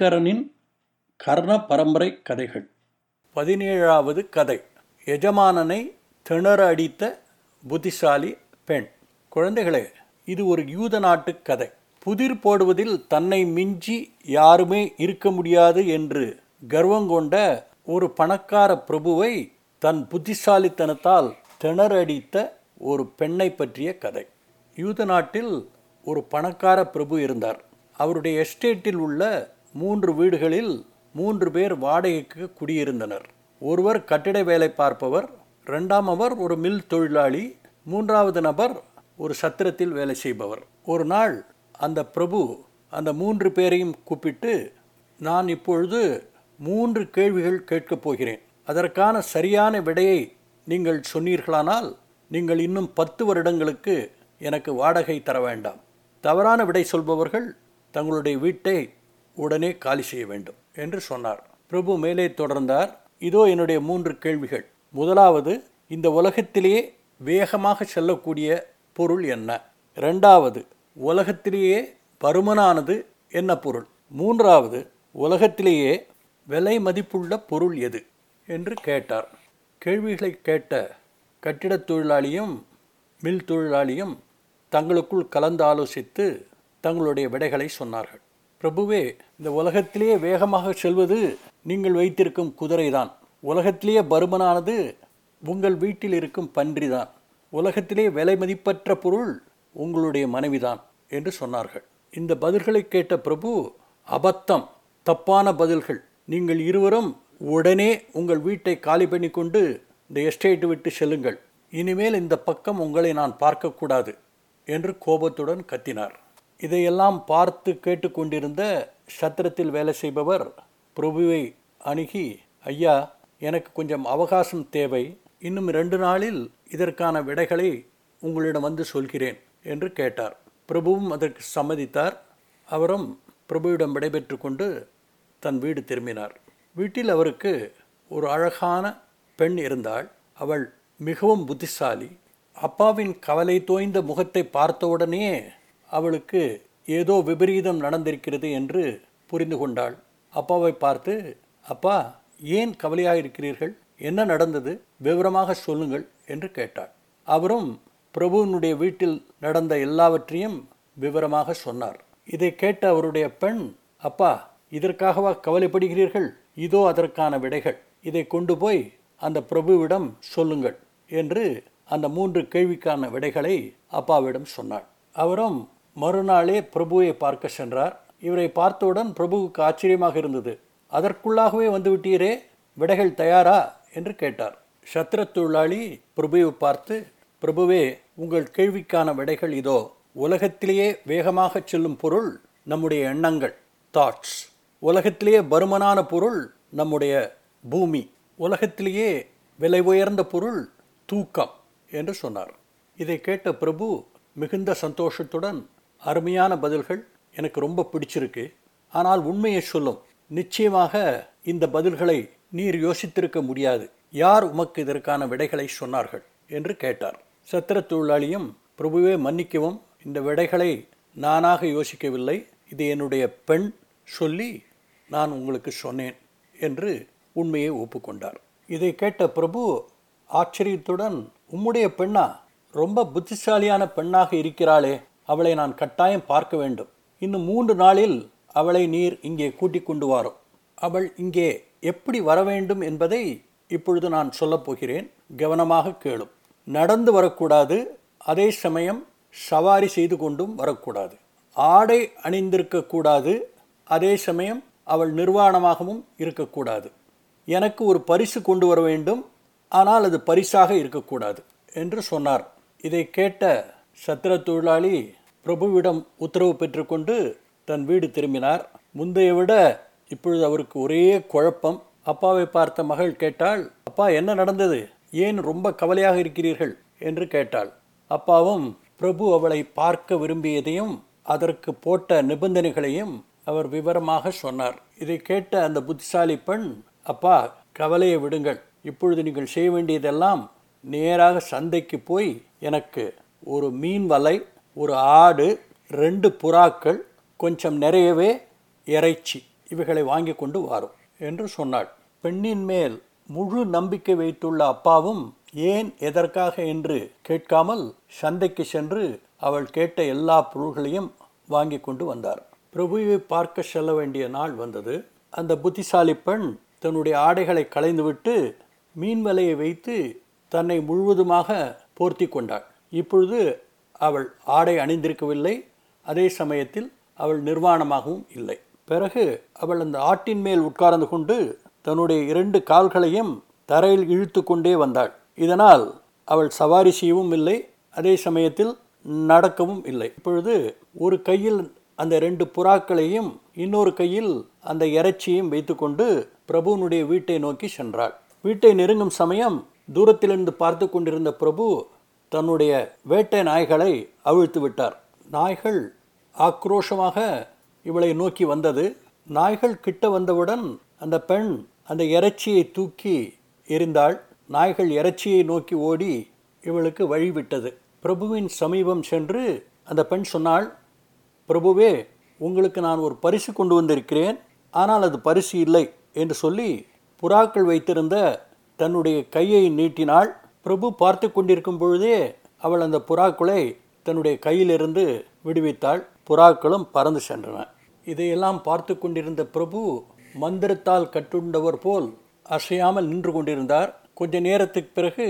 ஐங்கரனின் கர்ண பரம்பரை கதைகள். பதினேழாவது கதை. எஜமானனை திணற அடித்த புத்திசாலி பெண். குழந்தைகளே இது ஒரு யூத நாட்டு கதை. புதிர் போடுவதில் தன்னை மிஞ்சி யாருமே இருக்க முடியாது என்று கர்வங்கொண்ட ஒரு பணக்கார பிரபுவை தன் புத்திசாலித்தனத்தால் திணறடித்த ஒரு பெண்ணை பற்றிய கதை. யூத நாட்டில் ஒரு பணக்கார பிரபு இருந்தார். அவருடைய எஸ்டேட்டில் உள்ள மூன்று வீடுகளில் மூன்று பேர் வாடகைக்கு குடியிருந்தனர். ஒருவர் கட்டிட வேலை பார்ப்பவர் இரண்டாம் அவர் ஒரு மில் தொழிலாளி மூன்றாவது நபர் ஒரு சத்திரத்தில் வேலை செய்பவர். ஒரு நாள் அந்த பிரபு அந்த மூன்று பேரையும் கூப்பிட்டு நான் இப்பொழுது மூன்று கேள்விகள் கேட்கப் போகிறேன். அதற்கான சரியான விடையை நீங்கள் சொன்னீர்களானால் நீங்கள் இன்னும் பத்து வருடங்களுக்கு எனக்கு வாடகை தர வேண்டாம். தவறான விடை சொல்பவர்கள் தங்களுடைய வீட்டை உடனே காலி செய்ய வேண்டும் என்று சொன்னார். பிரபு மேலே தொடர்ந்தார். இதோ என்னுடைய மூன்று கேள்விகள். முதலாவது இந்த உலகத்திலேயே வேகமாக செல்லக்கூடிய பொருள் என்ன? ரெண்டாவது உலகத்திலேயே பருமனானது என்ன பொருள்? மூன்றாவது உலகத்திலேயே விலை மதிப்புள்ள பொருள் எது? என்று கேட்டார். கேள்விகளை கேட்ட கட்டிடத் தொழிலாளியும் மில் தொழிலாளியும் தங்களுக்குள் கலந்து ஆலோசித்து தங்களுடைய விடைகளை சொன்னார்கள். பிரபுவே இந்த உலகத்திலேயே வேகமாக செல்வது நீங்கள் வைத்திருக்கும் குதிரைதான். உலகத்திலேயே பருமனானது உங்கள் வீட்டில் இருக்கும் பன்றிதான். உலகத்திலே விலை மதிப்பற்ற பொருள் உங்களுடைய மனைவிதான் என்று சொன்னார்கள். இந்த பதில்களை கேட்ட பிரபு அபத்தம் தப்பான பதில்கள். நீங்கள் இருவரும் உடனே உங்கள் வீட்டை காலி பண்ணி கொண்டு இந்த எஸ்டேட் விட்டு செல்லுங்கள். இனிமேல் இந்த பக்கம் உங்களை நான் பார்க்கக்கூடாது என்று கோபத்துடன் கத்தினார். இதையெல்லாம் பார்த்து கேட்டுக்கொண்டிருந்த சத்திரத்தில் வேலை செய்பவர் பிரபுவை அணுகி ஐயா எனக்கு கொஞ்சம் அவகாசம் தேவை. இன்னும் ரெண்டு நாளில் இதற்கான விடைகளை உங்களிடம் வந்து சொல்கிறேன் என்று கேட்டார். பிரபுவும் அதற்கு சம்மதித்தார். அவரும் பிரபுவிடம் விடைபெற்று கொண்டு தன் வீடு திரும்பினார். வீட்டில் அவருக்கு ஒரு அழகான பெண் இருந்தாள். அவள் மிகவும் புத்திசாலி. அப்பாவின் கவலை தோய்ந்த முகத்தை பார்த்தவுடனே அவளுக்கு ஏதோ விபரீதம் நடந்திருக்கிறது என்று புரிந்து கொண்டாள். அப்பாவை பார்த்து அப்பா ஏன் கவலையாக இருக்கிறீர்கள் என்ன நடந்தது? விவரமாக சொல்லுங்கள் என்று கேட்டாள். அவரும் பிரபுவினுடைய வீட்டில் நடந்த எல்லாவற்றையும் விவரமாக சொன்னார். இதை கேட்ட அவருடைய பெண் அப்பா இதற்காகவா கவலைப்படுகிறீர்கள்? இதோ அதற்கான விடைகள். இதை கொண்டு போய் அந்த பிரபுவிடம் சொல்லுங்கள் என்று அந்த மூன்று கேள்விக்கான விடைகளை அப்பாவிடம் சொன்னாள். அவரும் மறுநாளே பிரபுவை பார்க்க சென்றார். இவரை பார்த்தவுடன் பிரபுவுக்கு ஆச்சரியமாக இருந்தது. அதற்குள்ளாகவே வந்துவிட்டீரே விடைகள் தயாரா? என்று கேட்டார். சத்திர தொழிலாளி பிரபுவை பார்த்து பிரபுவே உங்கள் கேள்விக்கான விடைகள் இதோ. உலகத்திலேயே வேகமாக செல்லும் பொருள் நம்முடைய எண்ணங்கள் தாட்ஸ் உலகத்திலேயே பருமனான பொருள் நம்முடைய பூமி. உலகத்திலேயே விலை உயர்ந்த பொருள் தூக்கம் என்று சொன்னார். இதை கேட்ட பிரபு மிகுந்த சந்தோஷத்துடன் அருமையான பதில்கள் எனக்கு ரொம்ப பிடிச்சிருக்கு. ஆனால் உண்மையை சொல்லும் நிச்சயமாக இந்த பதில்களை நீர் யோசித்திருக்க முடியாது. யார் உமக்கு இதற்கான விடைகளை சொன்னார்கள்? என்று கேட்டார். சத்திர தொழிலாளியும் பிரபுவே மன்னிக்கவும். இந்த விடைகளை நானாக யோசிக்கவில்லை. இது என்னுடைய பெண். சொல்லி நான் உங்களுக்கு சொன்னேன். என்று உண்மையை ஒப்புக்கொண்டார். இதை கேட்ட பிரபு ஆச்சரியத்துடன் உம்முடைய பெண்ணா? ரொம்ப புத்திசாலியான பெண்ணாக இருக்கிறாளே. அவளை நான் கட்டாயம் பார்க்க வேண்டும். இன்னும் மூன்று நாளில் அவளை நீர் இங்கே கூட்டிக் கொண்டு வாரும். அவள் இங்கே எப்படி வர வேண்டும் என்பதை இப்பொழுது நான் சொல்லப் போகிறேன். கவனமாக கேளும். நடந்து வரக்கூடாது. அதே சமயம் சவாரி செய்து கொண்டும் வரக்கூடாது. ஆடை அணிந்திருக்கக்கூடாது அதே சமயம் அவள் நிர்வாணமாகவும் இருக்கக்கூடாது எனக்கு ஒரு பரிசு கொண்டு வர வேண்டும். ஆனால் அது பரிசாக இருக்கக்கூடாது என்று சொன்னார். இதை கேட்ட சத்திர தொழிலாளி பிரபுவிடம் உத்தரவு பெற்றுக்கொண்டு தன் வீடு திரும்பினார். முந்தைய விட இப்பொழுது அவருக்கு ஒரே குழப்பம். அப்பாவை பார்த்த மகள் கேட்டாள் அப்பா என்ன நடந்தது? ஏன் ரொம்ப கவலையாக இருக்கிறீர்கள்? என்று கேட்டாள். அப்பாவும் பிரபு அவளை பார்க்க விரும்பியதையும் அதற்கு போட்ட நிபந்தனைகளையும் அவர் விவரமாக சொன்னார். இதை கேட்ட அந்த புத்திசாலி பெண் அப்பா கவலையை விடுங்கள். இப்பொழுது நீங்கள் செய்ய வேண்டியதெல்லாம் நேராக சந்தைக்கு போய் எனக்கு ஒரு மீன் வலை ஒரு ஆடு ரெண்டு புறாக்கள் கொஞ்சம் நிறையவே இறைச்சி. இவைகளை வாங்கி கொண்டு வாரும். என்று சொன்னாள். பெண்ணின் மேல் முழு நம்பிக்கை வைத்துள்ள அப்பாவும் ஏன் எதற்காக என்று கேட்காமல் சந்தைக்கு சென்று அவள் கேட்ட எல்லா பொருள்களையும் வாங்கி கொண்டு வந்தார். பிரபுவை பார்க்க செல்ல வேண்டிய நாள் வந்தது. அந்த புத்திசாலி பெண் தன்னுடைய ஆடைகளை களைந்துவிட்டு மீன் வலையை வைத்து தன்னை முழுவதுமாக போர்த்தி கொண்டாள். இப்பொழுது அவள் ஆடை அணிந்திருக்கவில்லை. அதே சமயத்தில் அவள் நிர்வாணமாகவும் இல்லை. பிறகு அவள் அந்த ஆட்டின் மேல் உட்கார்ந்து கொண்டு தன்னுடைய இரண்டு கால்களையும் தரையில் இழுத்து கொண்டே வந்தாள். இதனால் அவள் சவாரி செய்யவும் இல்லை. அதே சமயத்தில் நடக்கவும் இல்லை. இப்பொழுது ஒரு கையில் அந்த ரெண்டு புறாக்களையும் இன்னொரு கையில் அந்த இறைச்சியையும் வைத்துக்கொண்டு பிரபுனுடைய வீட்டை நோக்கி சென்றாள். வீட்டை நெருங்கும் சமயம் தூரத்திலிருந்து பார்த்து கொண்டிருந்த பிரபு தன்னுடைய வேட்டை நாய்களை அவிழ்த்து விட்டார். நாய்கள் ஆக்ரோஷமாக இவளை நோக்கி வந்தது. நாய்கள் கிட்ட வந்தவுடன் அந்த பெண் அந்த இறைச்சியை தூக்கி எரிந்தாள் நாய்கள் இறைச்சியை நோக்கி ஓடி இவளுக்கு வழிவிட்டது பிரபுவின் சமீபம் சென்று அந்த பெண் சொன்னாள் பிரபுவே உங்களுக்கு நான் ஒரு பரிசு கொண்டு வந்திருக்கிறேன். ஆனால் அது பரிசு இல்லை என்று சொல்லி புறாக்கள் வைத்திருந்த தன்னுடைய கையை நீட்டினாள். பிரபு பார்த்து கொண்டிருக்கும் பொழுதே அவள் அந்த புறாக்களை தன்னுடைய கையிலிருந்து விடுவித்தாள். புறாக்களும் பறந்து சென்றன. இதையெல்லாம் பார்த்து கொண்டிருந்த பிரபு மந்திரத்தால் கட்டுண்டவர் போல் அசையாமல் நின்று கொண்டிருந்தார். கொஞ்ச நேரத்துக்கு பிறகு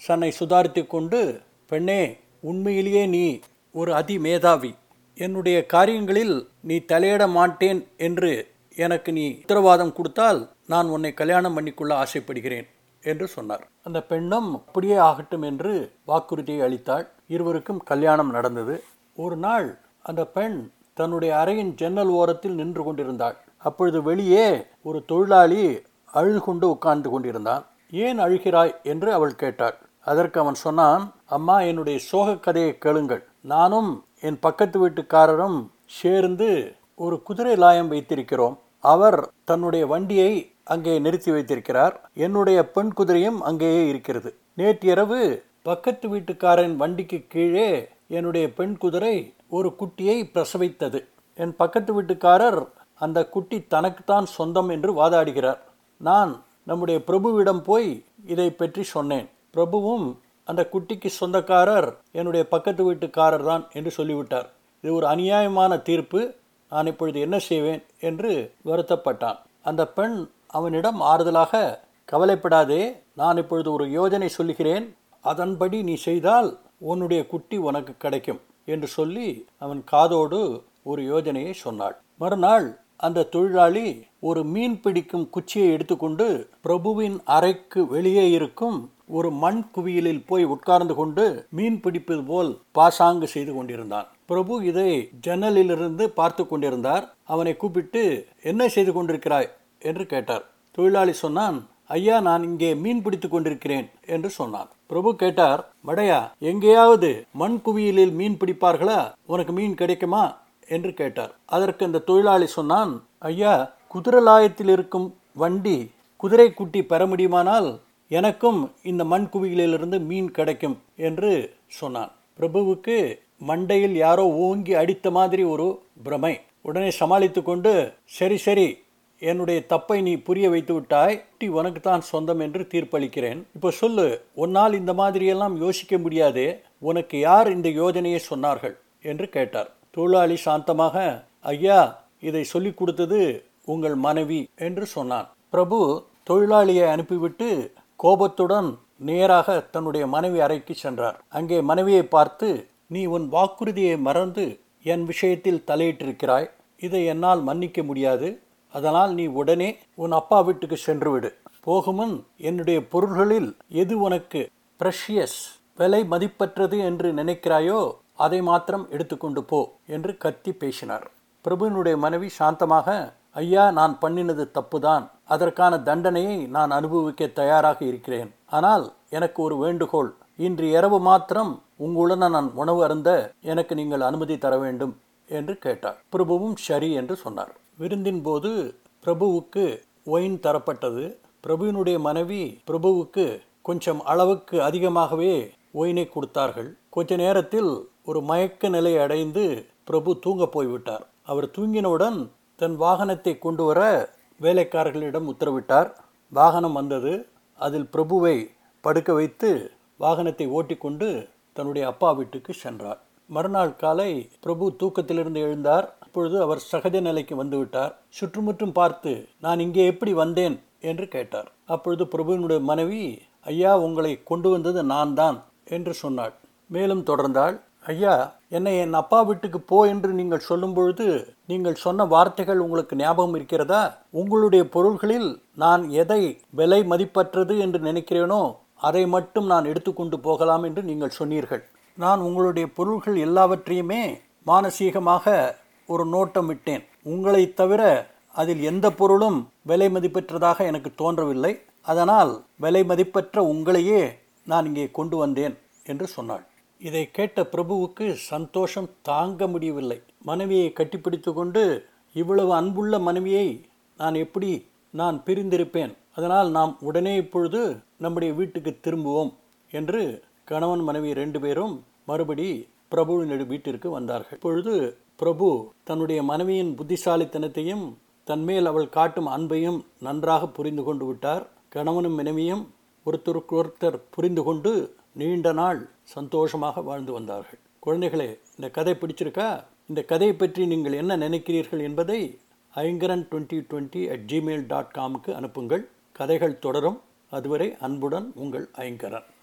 தன்னை சுதாரித்து கொண்டு பெண்ணே உண்மையிலேயே நீ ஒரு அதிமேதாவி. என்னுடைய காரியங்களில் நீ தலையிட மாட்டேன் என்று எனக்கு நீ உத்தரவாதம் கொடுத்தால் நான் உன்னை கல்யாணம் பண்ணிக்கொள்ள ஆசைப்படுகிறேன். என்று சொன்னார். அந்த பெண்ணும் அப்படியே ஆகட்டும் என்று வாக்குறுதியை அளித்தாள். இருவருக்கும் கல்யாணம் நடந்தது. ஒரு நாள் அந்த பெண் தன்னுடைய அறையின் ஜன்னல் ஓரத்தில் நின்று கொண்டிருந்தாள். அப்பொழுது வெளியே ஒரு தொழிலாளி அழுது கொண்டு உட்கார்ந்து கொண்டிருந்தான். ஏன் அழுகிறாய்? என்று அவள் கேட்டாள். அதற்கு அவன் சொன்னான் அம்மா என்னுடைய சோக கதையை கேளுங்கள். நானும் என் பக்கத்து வீட்டுக்காரரும் சேர்ந்து ஒரு குதிரை லாயம் வைத்திருக்கிறோம். அவர் தன்னுடைய வண்டியை அங்கே நிறுத்தி வைத்திருக்கிறார். என்னுடைய பெண் குதிரையும் அங்கேயே இருக்கிறது. நேற்று இரவு பக்கத்து வீட்டுக்காரன் வண்டிக்கு கீழே என்னுடைய பெண் குதிரை ஒரு குட்டியை பிரசவித்தது. என் பக்கத்து வீட்டுக்காரர் அந்த குட்டி தனக்குத்தான் சொந்தம் என்று வாதாடுகிறார். நான் நம்முடைய பிரபுவிடம் போய் இதை பற்றி சொன்னேன். பிரபுவும் அந்த குட்டிக்கு சொந்தக்காரர் என்னுடைய பக்கத்து வீட்டுக்காரர் தான் என்று சொல்லிவிட்டார். இது ஒரு அநியாயமான தீர்ப்பு. நான் இப்பொழுது என்ன செய்வேன் என்று வருத்தப்பட்டான். அந்த பெண் அவனிடம் ஆறுதலாக கவலைப்படாதே நான் இப்பொழுது ஒரு யோஜனை சொல்லுகிறேன். அதன்படி நீ செய்தால் உன்னுடைய குட்டி உனக்கு கிடைக்கும் என்று சொல்லி அவன் காதோடு ஒரு யோஜனையை சொன்னாள். மறுநாள் அந்த தொழிலாளி ஒரு மீன் பிடிக்கும் குச்சியை எடுத்துக்கொண்டு பிரபுவின் அறைக்கு வெளியே இருக்கும் ஒரு மண் குவியலில் போய் உட்கார்ந்து கொண்டு மீன் பிடிப்பது போல் பாசாங்கு செய்து கொண்டிருந்தான். பிரபு இதை ஜன்னலிலிருந்து பார்த்து கொண்டிருந்தார். அவனை கூப்பிட்டு என்ன செய்து கொண்டிருக்கிறாய்? என்று கேட்டார். தொழிலாளி சொன்னான் ஐயா நான் இங்கே மீன் பிடித்து கொண்டிருக்கிறேன் என்று சொன்னான். பிரபு கேட்டார் மடையா எங்கேயாவது மண் குவியலில் மீன் பிடிப்பார்களா? உனக்கு மீன் கிடைக்குமா? என்று கேட்டார். அதற்கு அந்த தொழிலாளி சொன்னான் ஐயா குதிரலாயத்தில் இருக்கும் வண்டி குதிரை குட்டி பெற முடியுமானால் எனக்கும் இந்த மண் குவியலிலிருந்து மீன் கிடைக்கும் என்று சொன்னான். பிரபுவுக்கு மண்டையில் யாரோ ஓங்கி அடித்த மாதிரி ஒரு பிரமை. உடனே சமாளித்து கொண்டு சரி சரி என்னுடைய தப்பை நீ புரிய வைத்து விட்டாய் டி உனக்கு தான் சொந்தம் என்று தீர்ப்பளிக்கிறேன். இப்போ சொல்லு உன்னால் இந்த மாதிரியெல்லாம் யோசிக்க முடியாதே உனக்கு யார் இந்த யோஜனையை சொன்னார்கள்? என்று கேட்டார். தொழிலாளி சாந்தமாக ஐயா இதை சொல்லிக் கொடுத்தது உங்கள் மனைவி என்று சொன்னான். பிரபு தொழிலாளியை அனுப்பிவிட்டு கோபத்துடன் நேராக தன்னுடைய மனைவி அறைக்கு சென்றார். அங்கே மனைவியை பார்த்து நீ உன் வாக்குறுதியை மறந்து என் விஷயத்தில் தலையிட்டிருக்கிறாய். இதை என்னால் மன்னிக்க முடியாது. அதனால் நீ உடனே உன் அப்பா வீட்டுக்கு சென்று விடு போகுமுன் என்னுடைய பொருள்களில் எது உனக்கு ப்ரெஷியஸ் விலை மதிப்பற்றது என்று நினைக்கிறாயோ அதை மாத்திரம் எடுத்துக்கொண்டு போ என்று கத்தி பேசினார். பிரபுவினுடைய மனைவி சாந்தமாக ஐயா நான் பண்ணினது தப்புதான். அதற்கான தண்டனையை நான் அனுபவிக்க தயாராக இருக்கிறேன். ஆனால் எனக்கு ஒரு வேண்டுகோள். இன்று இரவு மாத்திரம் உங்களுடன் நான் உணவு அருந்த எனக்கு நீங்கள் அனுமதி தர வேண்டும் என்று கேட்டார். பிரபுவும் சரி என்று சொன்னார். விருந்தின் போது பிரபுவுக்கு ஒயின் தரப்பட்டது. பிரபுவினுடைய மனைவி பிரபுவுக்கு கொஞ்சம் அளவுக்கு அதிகமாகவே ஒயினை கொடுத்தார்கள். கொஞ்ச நேரத்தில் ஒரு மயக்க நிலை அடைந்து பிரபு தூங்க போய்விட்டார். அவர் தூங்கினவுடன் தன் வாகனத்தை கொண்டு வர வேலைக்காரர்களிடம் உத்தரவிட்டார். வாகனம் வந்தது. அதில் பிரபுவை படுக்க வைத்து வாகனத்தை ஓட்டிக்கொண்டு தன்னுடைய அப்பா வீட்டுக்கு சென்றார். மறுநாள் காலை பிரபு தூக்கத்திலிருந்து எழுந்தார். அப்பொழுது அவர் சகஜ நிலைக்கு வந்துவிட்டார். சுற்றுமுற்றும் பார்த்து நான் இங்கே எப்படி வந்தேன்? என்று கேட்டார். அப்பொழுது பிரபுவினுடைய மனைவி ஐயா உங்களை கொண்டு வந்தது நான் தான் என்று சொன்னாள். மேலும் தொடர்ந்தாள் ஐயா என்னை என் அப்பா வீட்டுக்கு போ என்று நீங்கள் சொல்லும் பொழுது நீங்கள் சொன்ன வார்த்தைகள் உங்களுக்கு ஞாபகம் இருக்கிறதா? உங்களுடைய பொருள்களில் நான் எதை விலை மதிப்பற்றது என்று நினைக்கிறேனோ அதை மட்டும் நான் எடுத்துக்கொண்டு போகலாம் என்று நீங்கள் சொன்னீர்கள். நான் உங்களுடைய பொருள்கள் எல்லாவற்றையுமே மானசீகமாக ஒரு நோட்டம் விட்டேன் உங்களை தவிர அதில் எந்த பொருளும் விலை மதிப்பற்றதாக எனக்கு தோன்றவில்லை. அதனால் விலை மதிப்பற்ற உங்களையே நான் இங்கே கொண்டு வந்தேன் என்று சொன்னாள். இதை கேட்ட பிரபுவுக்கு சந்தோஷம் தாங்க முடியவில்லை. மனைவியை கட்டிப்பிடித்து கொண்டு இவ்வளவு அன்புள்ள மனைவியை நான் எப்படி நான் பிரிந்திருப்பேன்? அதனால் நாம் உடனே இப்பொழுது நம்முடைய வீட்டுக்கு திரும்புவோம் என்று கணவன் மனைவி ரெண்டு பேரும் மறுபடி பிரபுவின் வீட்டிற்கு வந்தார்கள். இப்பொழுது பிரபு தன்னுடைய மனைவியின் புத்திசாலித்தனத்தையும் தன்மேல் அவள் காட்டும் அன்பையும் நன்றாக புரிந்து கொண்டு விட்டார். கணவனும் மனைவியும் ஒருத்தருக்கு ஒருத்தர் புரிந்து கொண்டு நீண்ட நாள் சந்தோஷமாக வாழ்ந்து வந்தார்கள். குழந்தைகளே இந்த கதை பிடிச்சிருக்கா? இந்த கதையை பற்றி நீங்கள் என்ன நினைக்கிறீர்கள் என்பதை Aingaran twenty twenty at Gmail dot காமுக்கு அனுப்புங்கள். கதைகள் தொடரும். அதுவரை அன்புடன் உங்கள் ஐங்கரன்.